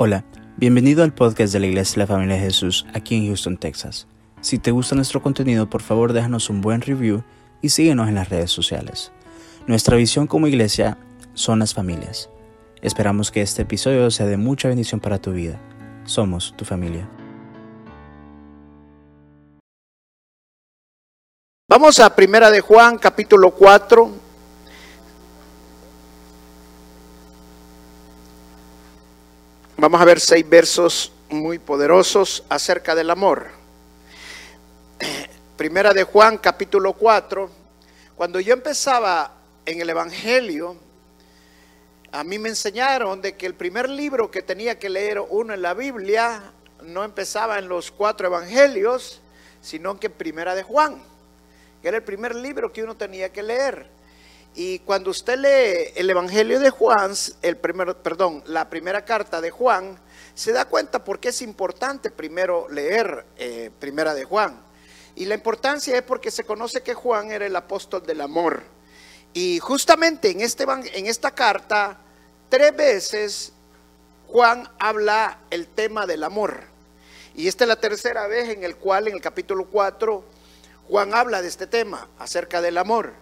Hola, bienvenido al podcast de la Iglesia de la Familia de Jesús aquí en Houston, Texas. Si te gusta nuestro contenido, por favor déjanos un buen review y síguenos en las redes sociales. Nuestra visión como iglesia son las familias. Esperamos que este episodio sea de mucha bendición para tu vida. Somos tu familia. Vamos a Primera de Juan, capítulo 4. Vamos a ver seis versos muy poderosos acerca del amor. Primera de Juan, capítulo 4. Cuando yo empezaba en el Evangelio, a mí me enseñaron de que el primer libro que tenía que leer uno en la Biblia no empezaba en los cuatro evangelios, sino que en Primera de Juan, que era el primer libro que uno tenía que leer. Y cuando usted lee el Evangelio de Juan, el primer, perdón, la primera carta de Juan, se da cuenta por qué es importante primero leer eh, Primera de Juan. Y la importancia es porque se conoce que Juan era el apóstol del amor. Y justamente en, este, en esta carta, tres veces Juan habla el tema del amor. Y esta es la tercera vez en el cual en el capítulo 4 Juan habla de este tema, acerca del amor.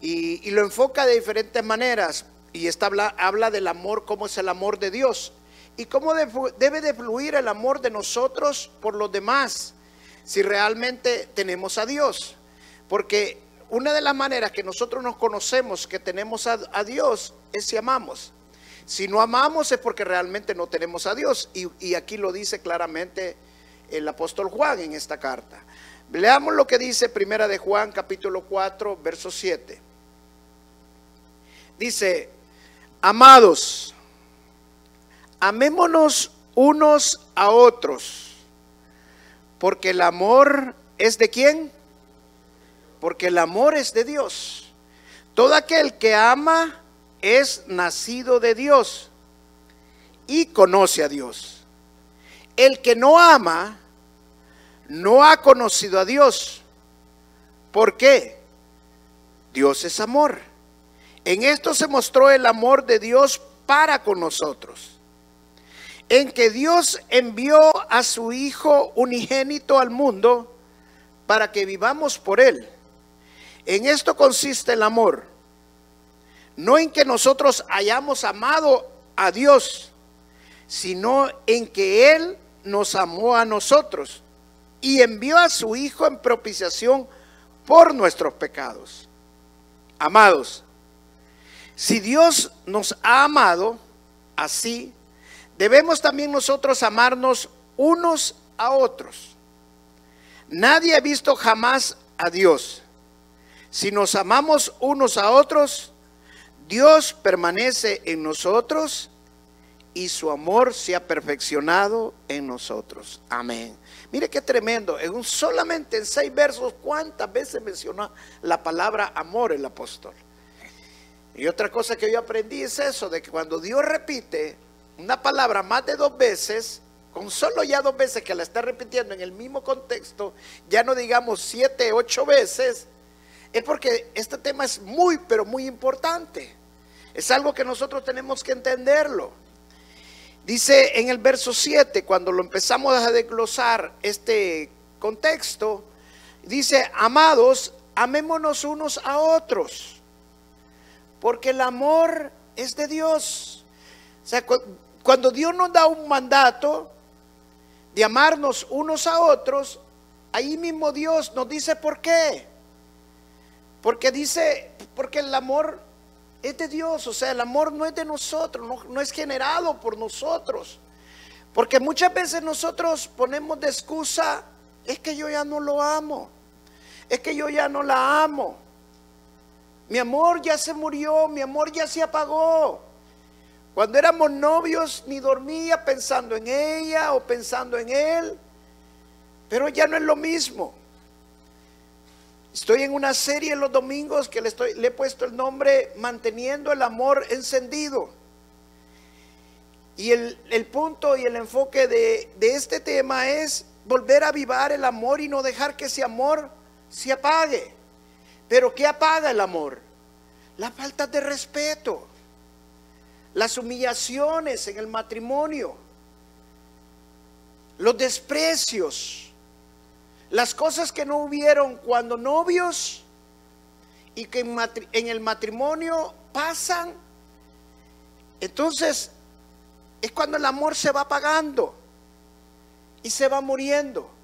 Y, lo enfoca de diferentes maneras. Y está, habla, habla del amor, cómo es el amor de Dios. Y cómo debe de fluir el amor de nosotros por los demás. Si realmente tenemos a Dios. Porque una de las maneras que nosotros nos conocemos que tenemos a, Dios es si amamos. Si no amamos es porque realmente no tenemos a Dios. Y, y, aquí lo dice claramente el apóstol Juan en esta carta. Leamos lo que dice Primera de Juan capítulo 4, verso 7. Dice, amados, amémonos unos a otros, porque el amor es de quién? Porque el amor es de Dios. Todo aquel que ama es nacido de Dios y conoce a Dios. El que no ama no ha conocido a Dios. ¿Por qué? Dios es amor. En esto se mostró el amor de Dios para con nosotros. En que Dios envió a su Hijo unigénito al mundo para que vivamos por Él. En esto consiste el amor. No en que nosotros hayamos amado a Dios, sino en que Él nos amó a nosotros y envió a su Hijo en propiciación por nuestros pecados. Amados, si Dios nos ha amado así, debemos también nosotros amarnos unos a otros. Nadie ha visto jamás a Dios. Si nos amamos unos a otros, Dios permanece en nosotros y su amor se ha perfeccionado en nosotros. Amén. Mire qué tremendo. En un, solamente en seis versos, ¿cuántas veces menciona la palabra amor el apóstol? Y otra cosa que yo aprendí es eso, de que cuando Dios repite una palabra más de dos veces, con solo ya dos veces que la está repitiendo en el mismo contexto, ya no digamos siete, ocho veces, es porque este tema es muy, pero muy importante. Es algo que nosotros tenemos que entenderlo. Dice en el verso 7, cuando lo empezamos a desglosar este contexto, dice, amados, amémonos unos a otros porque el amor es de Dios. O sea, cuando Dios nos da un mandato de amarnos unos a otros, ahí mismo Dios nos dice por qué. Porque dice, porque el amor es de Dios, o sea, el amor no es de nosotros, no, no es generado por nosotros. Porque muchas veces nosotros ponemos de excusa, es que yo ya no lo amo, es que yo ya no la amo. Mi amor ya se murió, mi amor ya se apagó. Cuando éramos novios ni dormía pensando en ella o pensando en él, pero ya no es lo mismo. Estoy en una serie los domingos que le, estoy, le he puesto el nombre Manteniendo el amor encendido. Y el, punto y el enfoque de, de este tema es volver a avivar el amor y no dejar que ese amor se apague. Pero ¿qué apaga el amor? La falta de respeto, las humillaciones en el matrimonio, los desprecios, las cosas que no hubieron cuando novios y que en, el matrimonio pasan, entonces es cuando el amor se va apagando y se va muriendo.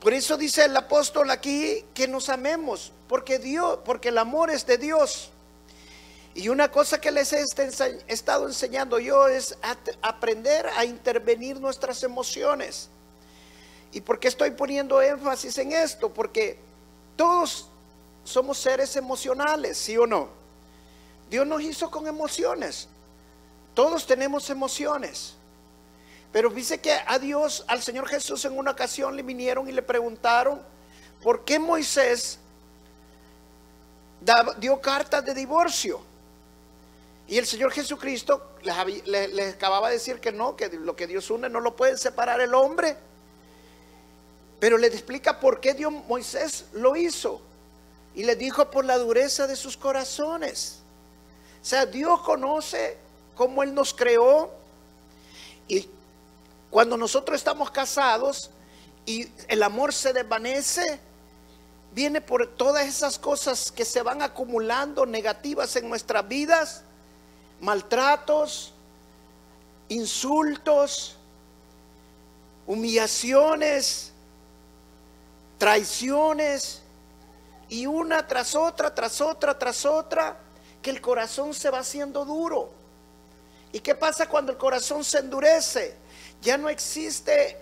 Por eso dice el apóstol aquí que nos amemos, porque Dios, porque el amor es de Dios. Y una cosa que les he estado enseñando yo es aprender a intervenir nuestras emociones. ¿Y por qué estoy poniendo énfasis en esto? Porque todos somos seres emocionales, ¿sí o no? Dios nos hizo con emociones. Todos tenemos emociones. Pero dice que a Dios, al Señor Jesús en una ocasión le vinieron y le preguntaron, ¿por qué Moisés dio cartas de divorcio? Y el Señor Jesucristo les, acababa de decir que no, que lo que Dios une no lo puede separar el hombre. Pero le explica por qué Dios Moisés lo hizo. Y le dijo por la dureza de sus corazones. O sea, Dios conoce cómo Él nos creó. Y cuando nosotros estamos casados y el amor se desvanece, viene por todas esas cosas que se van acumulando negativas en nuestras vidas maltratos, insultos, humillaciones, traiciones, y una tras otra, tras otra, tras otra, que el corazón se va haciendo duro. ¿Y qué pasa cuando el corazón se endurece? Ya no existe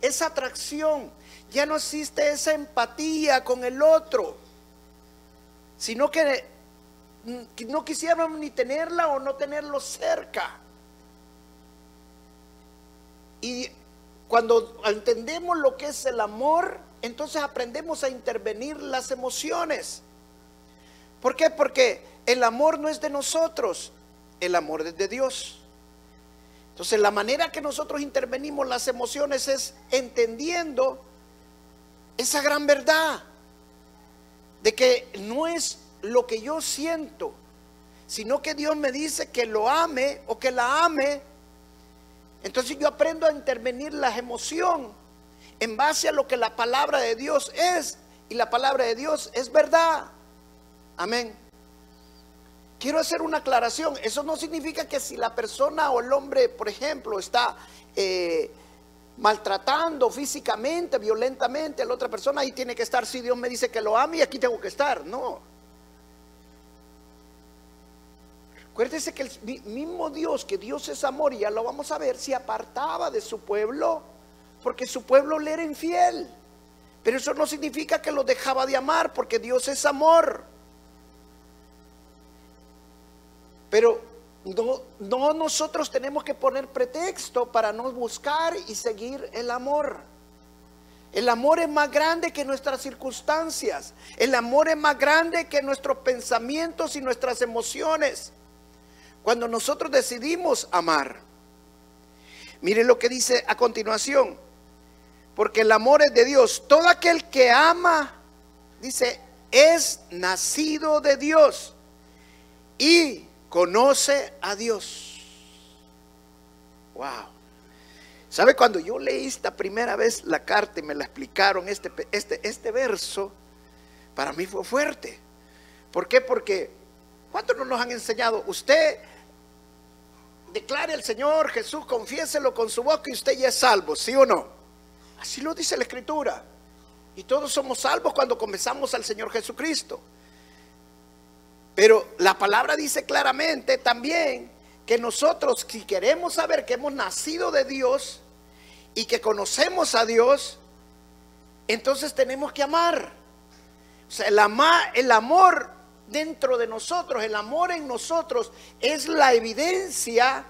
esa atracción, ya no existe esa empatía con el otro, sino que no quisiéramos ni tenerla o no tenerlo cerca. Y cuando entendemos lo que es el amor, entonces aprendemos a intervenir las emociones. ¿Por qué? Porque el amor no es de nosotros, el amor es de Dios. Entonces la manera que nosotros intervenimos las emociones es entendiendo esa gran verdad de que no es lo que yo siento, sino que Dios me dice que lo ame o que la ame. Entonces yo aprendo a intervenir la emoción en base a lo que la palabra de Dios es. Y la palabra de Dios es verdad. Amén. Quiero hacer una aclaración. Eso no significa que si la persona o el hombre, por ejemplo, está eh, maltratando físicamente, violentamente a la otra persona, ahí tiene que estar. Si Dios me dice que lo ame y aquí tengo que estar. No. Acuérdese que el mismo Dios, que Dios es amor, y ya lo vamos a ver, se apartaba de su pueblo porque su pueblo le era infiel. Pero eso no significa que lo dejaba de amar porque Dios es amor. Pero no, no nosotros tenemos que poner pretexto para no buscar y seguir el amor. El amor es más grande que nuestras circunstancias. El amor es más grande que nuestros pensamientos y nuestras emociones cuando nosotros decidimos amar. Miren lo que dice a continuación. Porque el amor es de Dios. Todo aquel que ama, dice, es nacido de Dios y conoce a Dios. Wow. ¿Sabe cuando yo leí esta primera vez la carta y me la explicaron, este, este, este verso, para mí fue fuerte. ¿Por qué? Porque, ¿cuántos no nos han enseñado? Usted declare al Señor Jesús, confiéselo con su boca y usted ya es salvo, ¿sí o no? Así lo dice la Escritura. Y todos somos salvos cuando comenzamos al Señor Jesucristo. Pero la palabra dice claramente también que nosotros, si queremos saber que hemos nacido de Dios y que conocemos a Dios, entonces tenemos que amar. O sea, el, el amor dentro de nosotros, el amor en nosotros es la evidencia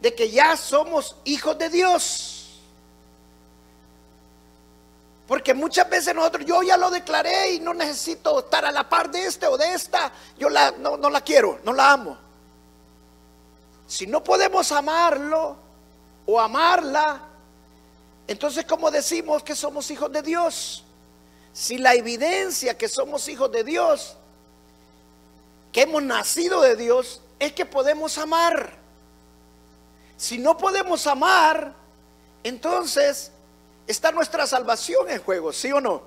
de que ya somos hijos de Dios. Porque muchas veces nosotros, yo ya lo declaré y no necesito estar a la par de este o de esta, yo la, no, no la quiero, no la amo. Si no podemos amarlo o amarla, entonces ¿cómo decimos que somos hijos de Dios? Si la evidencia que somos hijos de Dios que hemos nacido de Dios es que podemos amar. Si no podemos amar, entonces está nuestra salvación en juego, ¿sí o no?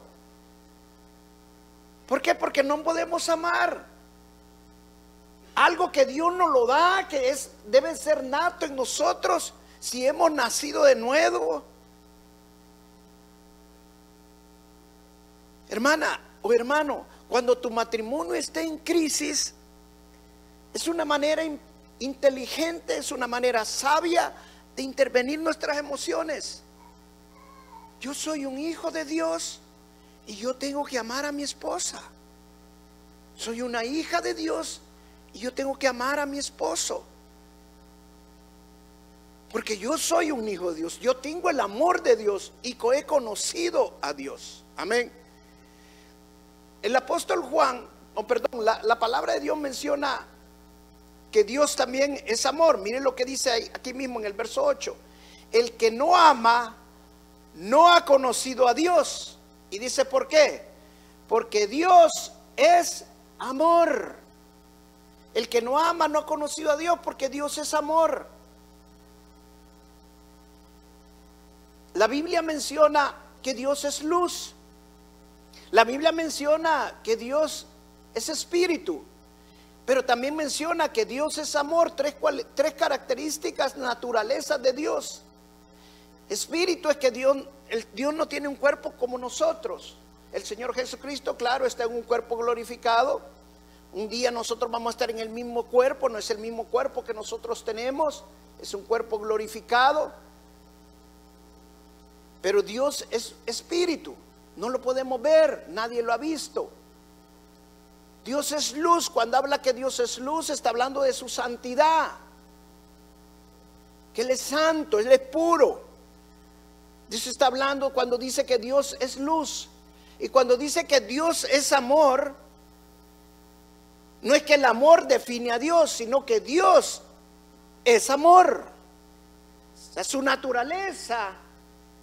¿Por qué? Porque no podemos amar. Algo que Dios nos lo da, que es debe ser nato en nosotros si hemos nacido de nuevo. Hermana o hermano, cuando tu matrimonio esté en crisis, es una manera inteligente, es una manera sabia de intervenir nuestras emociones. Yo soy un hijo de Dios y yo tengo que amar a mi esposa. Soy una hija de Dios y yo tengo que amar a mi esposo. Porque yo soy un hijo de Dios, yo tengo el amor de Dios y he conocido a Dios. Amén. El apóstol Juan, o perdón, la, la palabra de Dios menciona que Dios también es amor. Miren lo que dice aquí mismo en el verso 8. El que no ama no ha conocido a Dios. Y dice, ¿por qué? Porque Dios es amor. El que no ama no ha conocido a Dios porque Dios es amor. La Biblia menciona que Dios es luz. La Biblia menciona que Dios es espíritu. Pero también menciona que Dios es amor, tres, tres características, naturalezas de Dios. Espíritu es que Dios, el, Dios no tiene un cuerpo como nosotros. El Señor Jesucristo, claro, está en un cuerpo glorificado. Un día nosotros vamos a estar en el mismo cuerpo, no es el mismo cuerpo que nosotros tenemos, es un cuerpo glorificado. Pero Dios es espíritu, no lo podemos ver, nadie lo ha visto. Dios es luz. Cuando habla que Dios es luz, está hablando de su santidad. Que Él es santo, Él es puro. Dios está hablando cuando dice que Dios es luz. Y cuando dice que Dios es amor, no es que el amor define a Dios, sino que Dios es amor. su naturaleza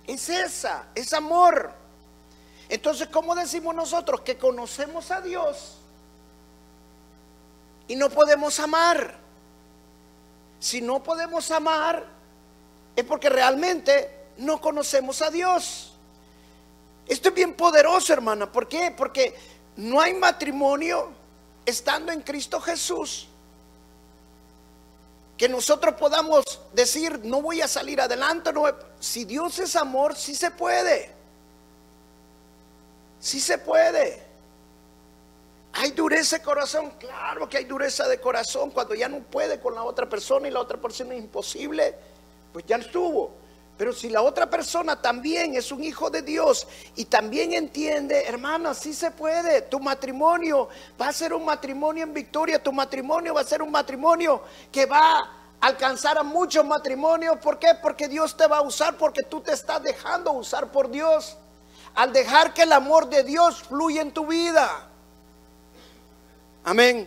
es esa, es amor. Entonces, ¿cómo decimos nosotros que conocemos a Dios? y no podemos amar. Si no podemos amar, es porque realmente no conocemos a Dios. Esto es bien poderoso, hermana. ¿Por qué? Porque no hay matrimonio estando en Cristo Jesús. Que nosotros podamos decir, no voy a salir adelante. No, si Dios es amor, sí se puede. Sí se puede. ¿Hay dureza de corazón? Claro que hay dureza de corazón cuando ya no puede con la otra persona y la otra persona es imposible, pues ya estuvo. Pero si la otra persona también es un hijo de Dios y también entiende, hermano, sí se puede. Tu matrimonio va a ser un matrimonio en victoria. Tu matrimonio va a ser un matrimonio que va a alcanzar a muchos matrimonios. ¿Por qué? Porque Dios te va a usar, porque tú te estás dejando usar por Dios. Al dejar que el amor de Dios fluya en tu vida. Amén.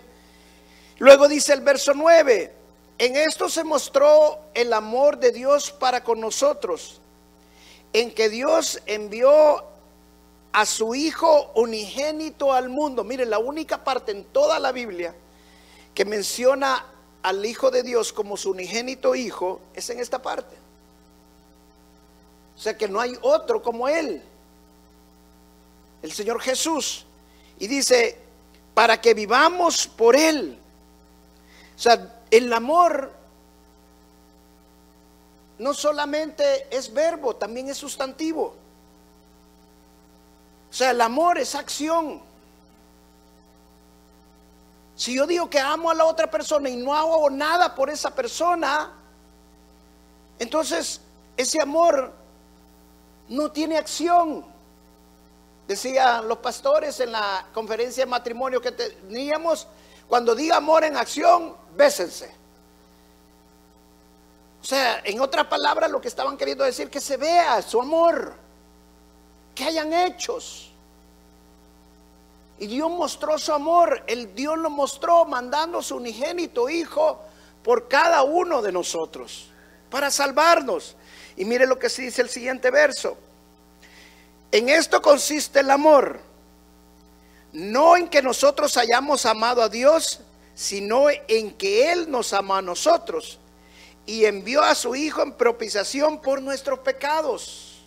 Luego dice el verso 9, en esto se mostró el amor de Dios para con nosotros, en que Dios envió a su Hijo unigénito al mundo. Mire, la única parte en toda la Biblia que menciona al Hijo de Dios como su unigénito Hijo es en esta parte. O sea que no hay otro como Él, el Señor Jesús. Y dice, para que vivamos por Él. O sea, el amor no solamente es verbo, también es sustantivo. O sea, el amor es acción. Si yo digo que amo a la otra persona y no hago nada por esa persona, entonces ese amor no tiene acción. Decían los pastores en la conferencia de matrimonio que teníamos, cuando diga amor en acción, bésense. O sea, en otras palabras, lo que estaban queriendo decir que se vea su amor, que hayan hechos. Y Dios mostró su amor, el Dios lo mostró mandando su unigénito hijo por cada uno de nosotros, para salvarnos. Y mire lo que se dice el siguiente verso. En esto consiste el amor. No en que nosotros hayamos amado a Dios, sino en que Él nos ama a nosotros y envió a su Hijo en propiciación por nuestros pecados.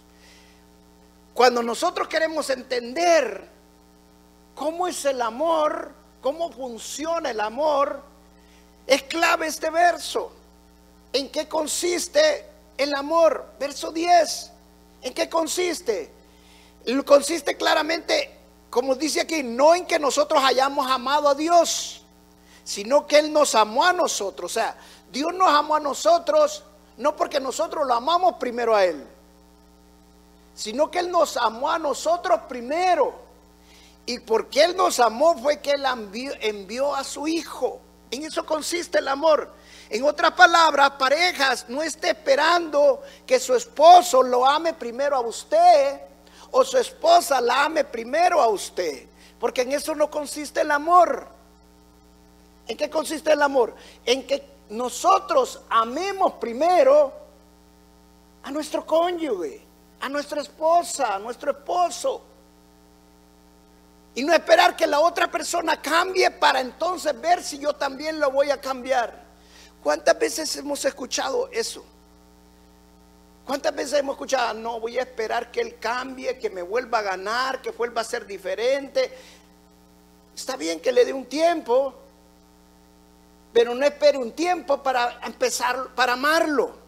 Cuando nosotros queremos entender cómo es el amor, cómo funciona el amor, es clave este verso. ¿En qué consiste el amor? Verso 10. ¿En qué consiste? Consiste claramente, como dice aquí, no en que nosotros hayamos amado a Dios, sino que Él nos amó a nosotros. O sea, Dios nos amó a nosotros no porque nosotros lo amamos primero a Él, sino que Él nos amó a nosotros primero. Y porque Él nos amó fue que Él envió, a su Hijo. En eso consiste el amor. En otras palabras, parejas, no esté esperando que su esposo lo ame primero a usted o su esposa la ame primero a usted. Porque en eso no consiste el amor. ¿En qué consiste el amor? En que nosotros amemos primero a nuestro cónyuge, a nuestra esposa, a nuestro esposo. Y no esperar que la otra persona cambie para entonces ver si yo también lo voy a cambiar. ¿Cuántas veces hemos escuchado eso? ¿Cuántas veces hemos escuchado, ah, no voy a esperar que él cambie, que me vuelva a ganar, que vuelva a ser diferente? Está bien que le dé un tiempo, pero no espere un tiempo para empezar, para amarlo.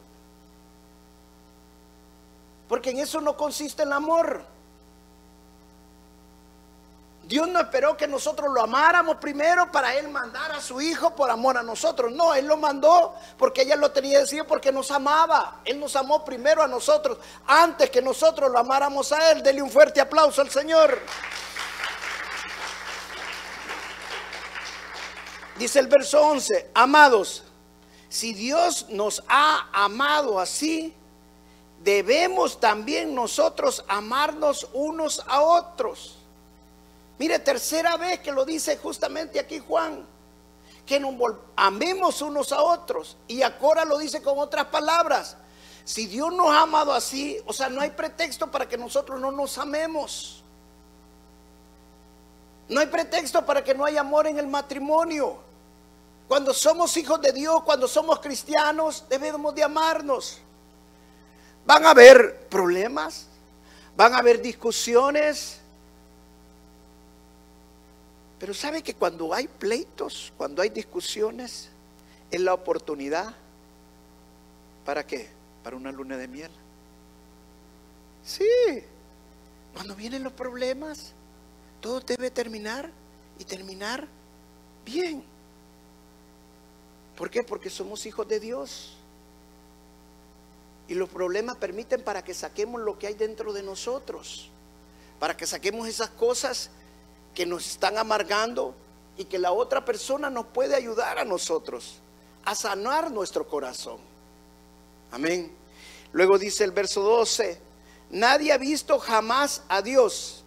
Porque en eso no consiste el amor. Dios no esperó que nosotros lo amáramos primero para Él mandar a su Hijo por amor a nosotros. No, Él lo mandó porque ella lo tenía decidido porque nos amaba. Él nos amó primero a nosotros antes que nosotros lo amáramos a Él. Dele un fuerte aplauso al Señor. Dice el verso 11, amados, si Dios nos ha amado así, debemos también nosotros amarnos unos a otros. Mire, tercera vez que lo dice justamente aquí Juan, que nos amemos unos a otros. Y ahora lo dice con otras palabras. Si Dios nos ha amado así, o sea, no hay pretexto para que nosotros no nos amemos. No hay pretexto para que no haya amor en el matrimonio. Cuando somos hijos de Dios, cuando somos cristianos, debemos de amarnos. Van a haber problemas, van a haber discusiones. Pero sabe que cuando hay pleitos, cuando hay discusiones, es la oportunidad. ¿Para qué? Para una luna de miel. Sí. Cuando vienen los problemas, todo debe terminar y terminar bien. ¿Por qué? Porque somos hijos de Dios. Y los problemas permiten para que saquemos lo que hay dentro de nosotros. Para que saquemos esas cosas que nos están amargando y que la otra persona nos puede ayudar a nosotros a sanar nuestro corazón. Amén. Luego dice el verso 12, nadie ha visto jamás a Dios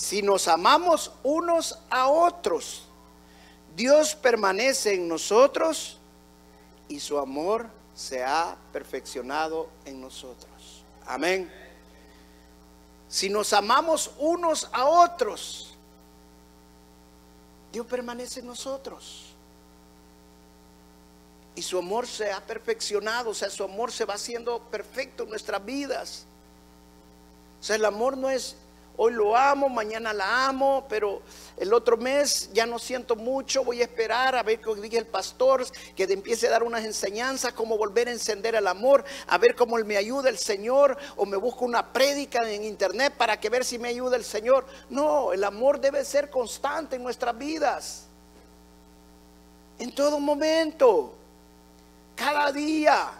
si nos amamos unos a otros, Dios permanece en nosotros y su amor se ha perfeccionado en nosotros. Amén. Si nos amamos unos a otros, Dios permanece en nosotros. Y su amor se ha perfeccionado, o sea, su amor se va haciendo perfecto en nuestras vidas. O sea, el amor no es Hoy lo amo, mañana la amo, pero el otro mes ya no siento mucho. Voy a esperar a ver qué diga el pastor, que te empiece a dar unas enseñanzas, cómo volver a encender el amor, a ver cómo me ayuda el Señor, o me busco una prédica en internet para que ver si me ayuda el Señor. No, el amor debe ser constante en nuestras vidas. En todo momento, cada día.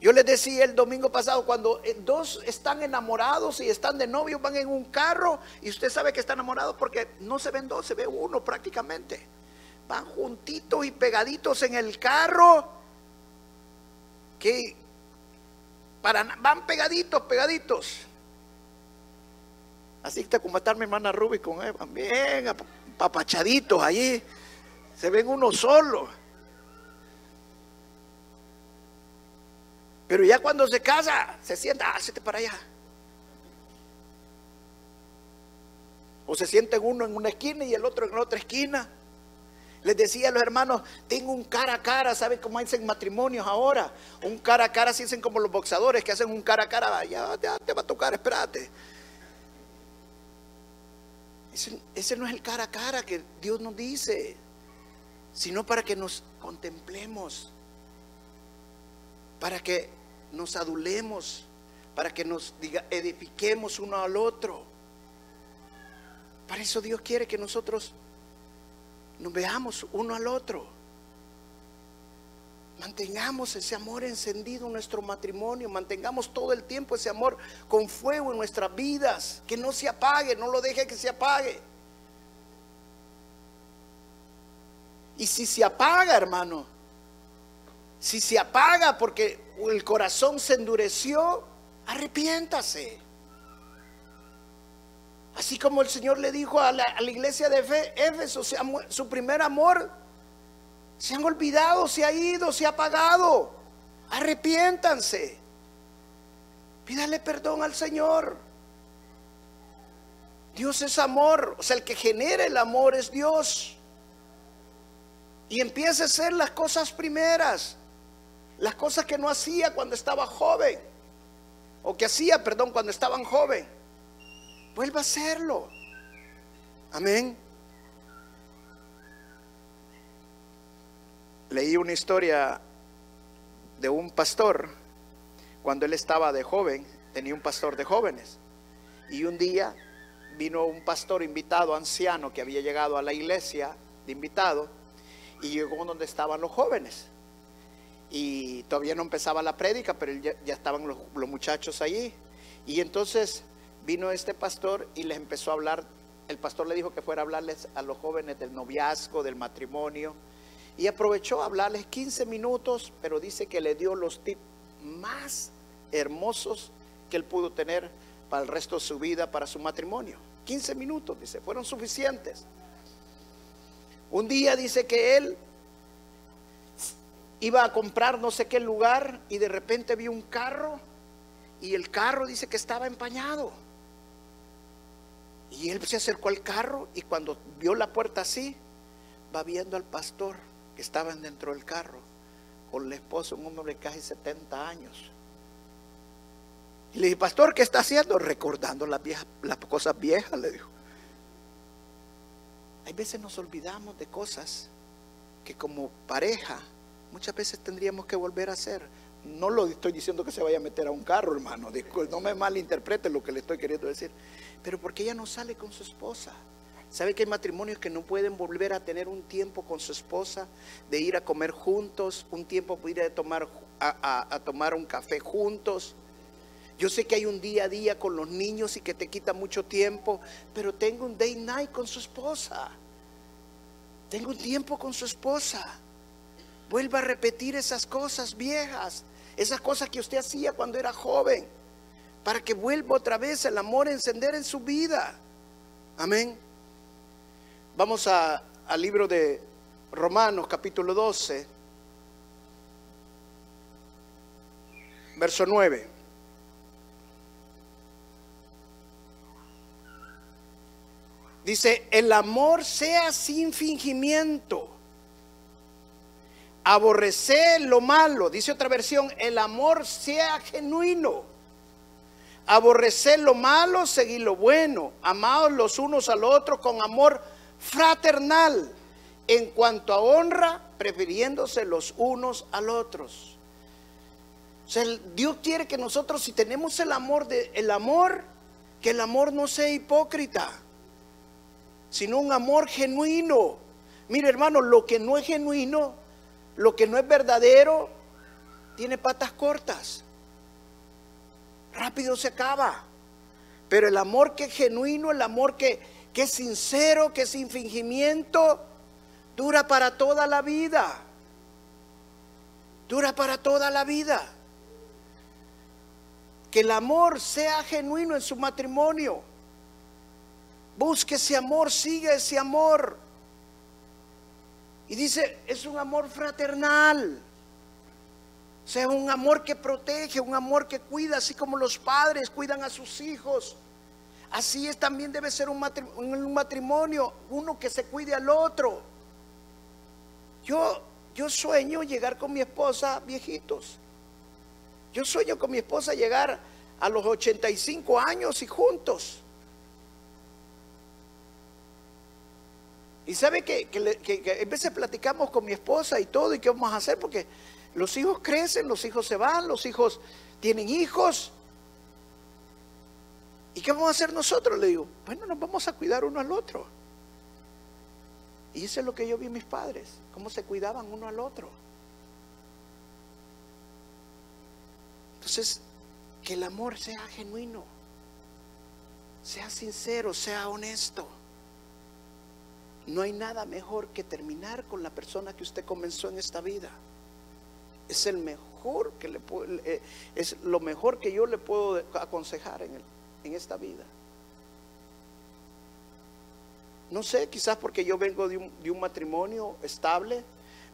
Yo les decía el domingo pasado, cuando eh, dos están enamorados y están de novio, van en un carro y usted sabe que están enamorados porque no se ven dos, se ve uno prácticamente. Van juntitos y pegaditos en el carro, que para, van pegaditos, pegaditos. Así está como está mi hermana Ruby con él, bien papachaditos allí, se ven uno solo. Pero ya cuando se casa, se sienta, ah, para allá. O se siente uno en una esquina y el otro en la otra esquina. Les decía a los hermanos, tengo un cara a cara, ¿saben cómo hacen matrimonios ahora? Un cara a cara, se dicen como los boxadores que hacen un cara a cara, ya, te va a tocar, espérate. Ese, ese no es el cara a cara que Dios nos dice, sino para que nos contemplemos, para que nos adulemos, para que nos diga, edifiquemos uno al otro. Para eso Dios quiere que nosotros nos veamos uno al otro. Mantengamos ese amor encendido en nuestro matrimonio, mantengamos todo el tiempo ese amor con fuego en nuestras vidas, que no se apague, no lo deje que se apague. Y si se apaga, hermano, si se apaga porque el corazón se endureció, arrepiéntase. Así como el Señor le dijo a la, iglesia de Éfeso, su primer amor, se han olvidado, se ha ido, se ha apagado. Arrepiéntanse. Pídale perdón al Señor. Dios es amor, o sea, el que genera el amor es Dios. Y empiece a hacer las cosas primeras, las cosas que no hacía cuando estaba joven, o que hacía, perdón, cuando estaban joven vuelva a hacerlo. Amén. Leí una historia de un pastor cuando él estaba de joven, tenía un pastor de jóvenes. Y un día vino un pastor invitado, anciano, que había llegado a la iglesia de invitado, y llegó donde estaban los jóvenes. Y todavía no empezaba la prédica, pero ya, estaban los, los muchachos allí. Y entonces vino este pastor y les empezó a hablar, el pastor le dijo que fuera a hablarles a los jóvenes del noviazgo, del matrimonio, y aprovechó a hablarles 15 minutos, pero dice que le dio los tips más hermosos que él pudo tener para el resto de su vida, para su matrimonio. 15 minutos, dice, fueron suficientes. Un día dice que él iba a comprar no sé qué lugar y de repente vio un carro y el carro dice que estaba empañado. Y él se acercó al carro y cuando vio la puerta así, va viendo al pastor que estaba dentro del carro con la esposa, un hombre de casi 70 años. Y le dije, pastor, ¿qué está haciendo? Recordando las, viejas, las cosas viejas, le dijo. Hay veces nos olvidamos de cosas que como pareja muchas veces tendríamos que volver a hacer. No lo estoy diciendo que se vaya a meter a un carro, hermano. No me malinterprete lo que le estoy queriendo decir. Pero porque ella no sale con su esposa. ¿Sabe que hay matrimonios que no pueden volver a tener un tiempo con su esposa, de ir a comer juntos, un tiempo para ir tomar, a, tomar un café juntos? Yo sé que hay un día a día con los niños y que te quita mucho tiempo, pero tengo un day night con su esposa. Tengo un tiempo con su esposa. Vuelva a repetir esas cosas viejas, esas cosas que usted hacía cuando era joven para que vuelva otra vez el amor a encender en su vida. Amén. Vamos a, al libro de Romanos capítulo 12, verso 9. Dice, el amor sea sin fingimiento. Aborrecer lo malo. Dice otra versión, el amor sea genuino aborrecer lo malo, seguir lo bueno, amados los unos al otro con amor fraternal, en cuanto a honra, prefiriéndose los unos al otros. Dios quiere que nosotros, si tenemos el amor de el amor, que el amor no sea hipócrita, sino un amor genuino. Mire, hermano, lo que no es genuino, lo que no es verdadero, tiene patas cortas rápido se acaba. Pero el amor que es genuino, el amor que, que es sincero, que es sin fingimiento, dura para toda la vida. Dura para toda la vida. Que el amor sea genuino en su matrimonio. Busque ese amor, siga ese amor. Y dice, es un amor fraternal sea un amor que protege, un amor que cuida, así como los padres cuidan a sus hijos. Así es también debe ser un matrimonio, uno que se cuide al otro. Yo, yo sueño llegar con mi esposa viejitos. Yo sueño con mi esposa llegar a los 85 años y juntos. Y sabe que, que, en veces platicamos con mi esposa y todo, y qué vamos a hacer, porque los hijos crecen, los hijos se van, los hijos tienen hijos. ¿Y qué vamos a hacer nosotros? Le digo, bueno, nos vamos a cuidar uno al otro. Y eso es lo que yo vi en mis padres, cómo se cuidaban uno al otro. Entonces, que el amor sea genuino, sea sincero, sea honesto. No hay nada mejor que terminar con la persona que usted comenzó en esta vida. Es el mejor que le eh, es lo mejor que yo le puedo aconsejar en, en esta vida. No sé, quizás porque yo vengo de un, de un matrimonio estable,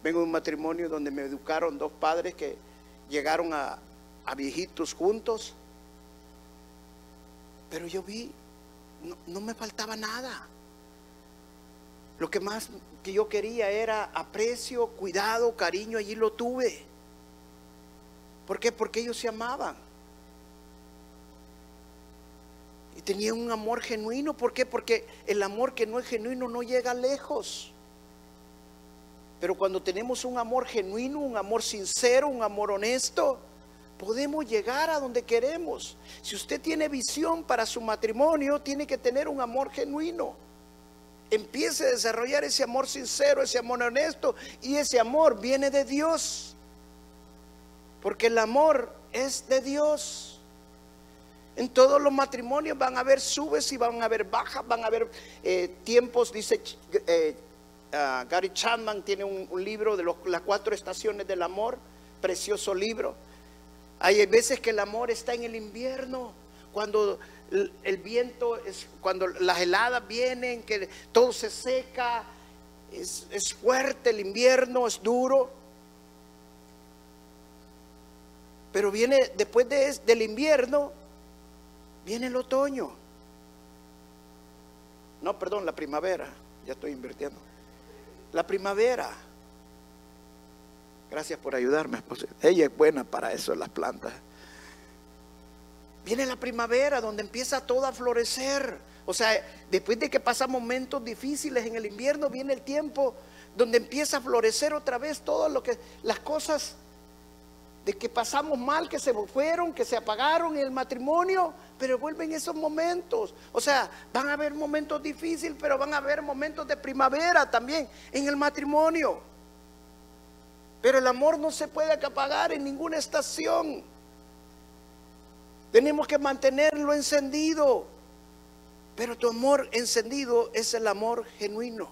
vengo de un matrimonio donde me educaron dos padres que llegaron a, a viejitos juntos. Pero yo vi, no, me faltaba nada. Lo que más que yo quería era aprecio, cuidado, cariño, allí lo tuve. ¿Por qué? Porque ellos se amaban. Y tenían un amor genuino. ¿Por qué? Porque el amor que no es genuino no llega lejos. Pero cuando tenemos un amor genuino, un amor sincero, un amor honesto, podemos llegar a donde queremos. Si usted tiene visión para su matrimonio, tiene que tener un amor genuino. Empiece a desarrollar ese amor sincero, ese amor honesto, y ese amor viene de Dios. Porque el amor es de Dios. En todos los matrimonios van a haber subes y van a haber bajas, van a haber eh, tiempos, dice ah, Gary Chapman, tiene un, libro de las cuatro estaciones del amor, precioso libro hay veces que el amor está en el invierno, cuando el, viento, es, cuando las heladas vienen, que todo se seca, es, fuerte el invierno, es duro. Pero viene, después del invierno, viene el otoño. No, perdón, la primavera, ya estoy invirtiendo. La primavera. Gracias por ayudarme. Ella es buena para eso, las plantas. Viene la primavera donde empieza todo a florecer. O sea, después de que pasan momentos difíciles en el invierno, viene el tiempo donde empieza a florecer otra vez todo lo que, las cosas de que pasamos mal, que se fueron, que se apagaron en el matrimonio, pero vuelven esos momentos. O sea, van a haber momentos difíciles, pero van a haber momentos de primavera también en el matrimonio. Pero el amor no se puede apagar en ninguna estación. Tenemos que mantenerlo encendido. Pero tu amor encendido es el amor genuino.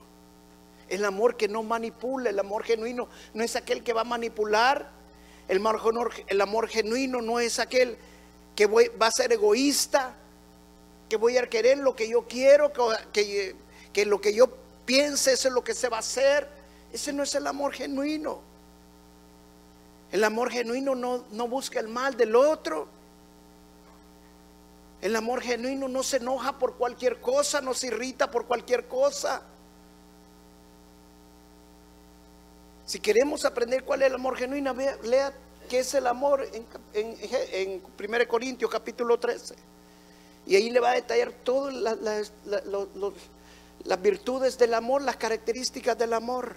El amor que no manipula, el amor genuino no es aquel que va a manipular. El amor, el amor genuino no es aquel que va a ser egoísta, que voy a querer lo que yo quiero, que, lo que yo piense, eso es lo que se va a hacer. Ese no es el amor genuino. El amor genuino no, no busca el mal del otro. El amor genuino no se enoja por cualquier cosa, no se irrita por cualquier cosa. Si queremos aprender cuál es el amor genuino, lea qué es el amor en, en, 1 Corintios capítulo 13. Y ahí le va a detallar todas las virtudes del amor, las características del amor.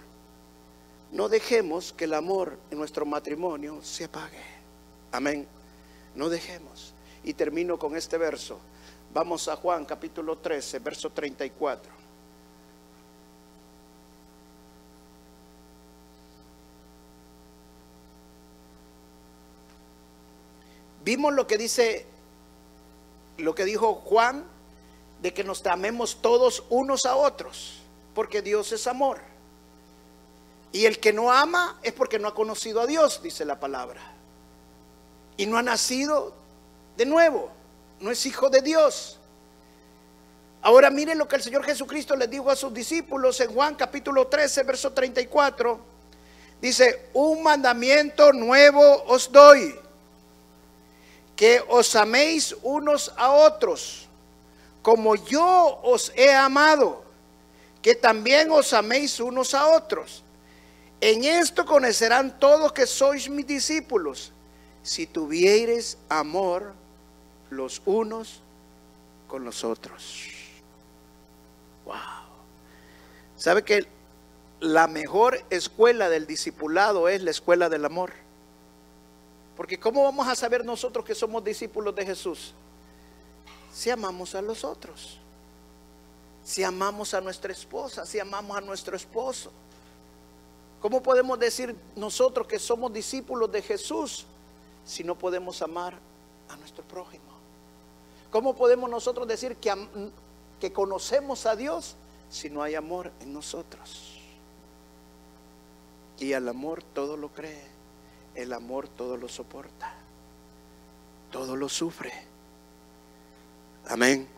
No dejemos que el amor en nuestro matrimonio se apague. Amén. No dejemos. Y termino con este verso. Vamos a Juan capítulo 13, verso 34. Vimos lo que dice, lo que dijo Juan, de que nos amemos todos unos a otros, porque Dios es amor. Y el que no ama es porque no ha conocido a Dios, dice la palabra. Y no ha nacido de nuevo, no es hijo de Dios. Ahora miren lo que el Señor Jesucristo les dijo a sus discípulos en Juan capítulo 13, verso 34. Dice, un mandamiento nuevo os doy, que os améis unos a otros, como yo os he amado, que también os améis unos a otros. En esto conocerán todos que sois mis discípulos, si tuviereis amor los unos con los otros. Wow. ¿Sabe que la mejor escuela del discipulado es la escuela del amor? Porque ¿cómo vamos a saber nosotros que somos discípulos de Jesús? Si amamos a los otros, si amamos a nuestra esposa, si amamos a nuestro esposo. ¿Cómo podemos decir nosotros que somos discípulos de Jesús si no podemos amar a nuestro prójimo? ¿Cómo podemos nosotros decir que, que conocemos a Dios si no hay amor en nosotros? Y el amor todo lo cree, el amor todo lo soporta, todo lo sufre. Amén.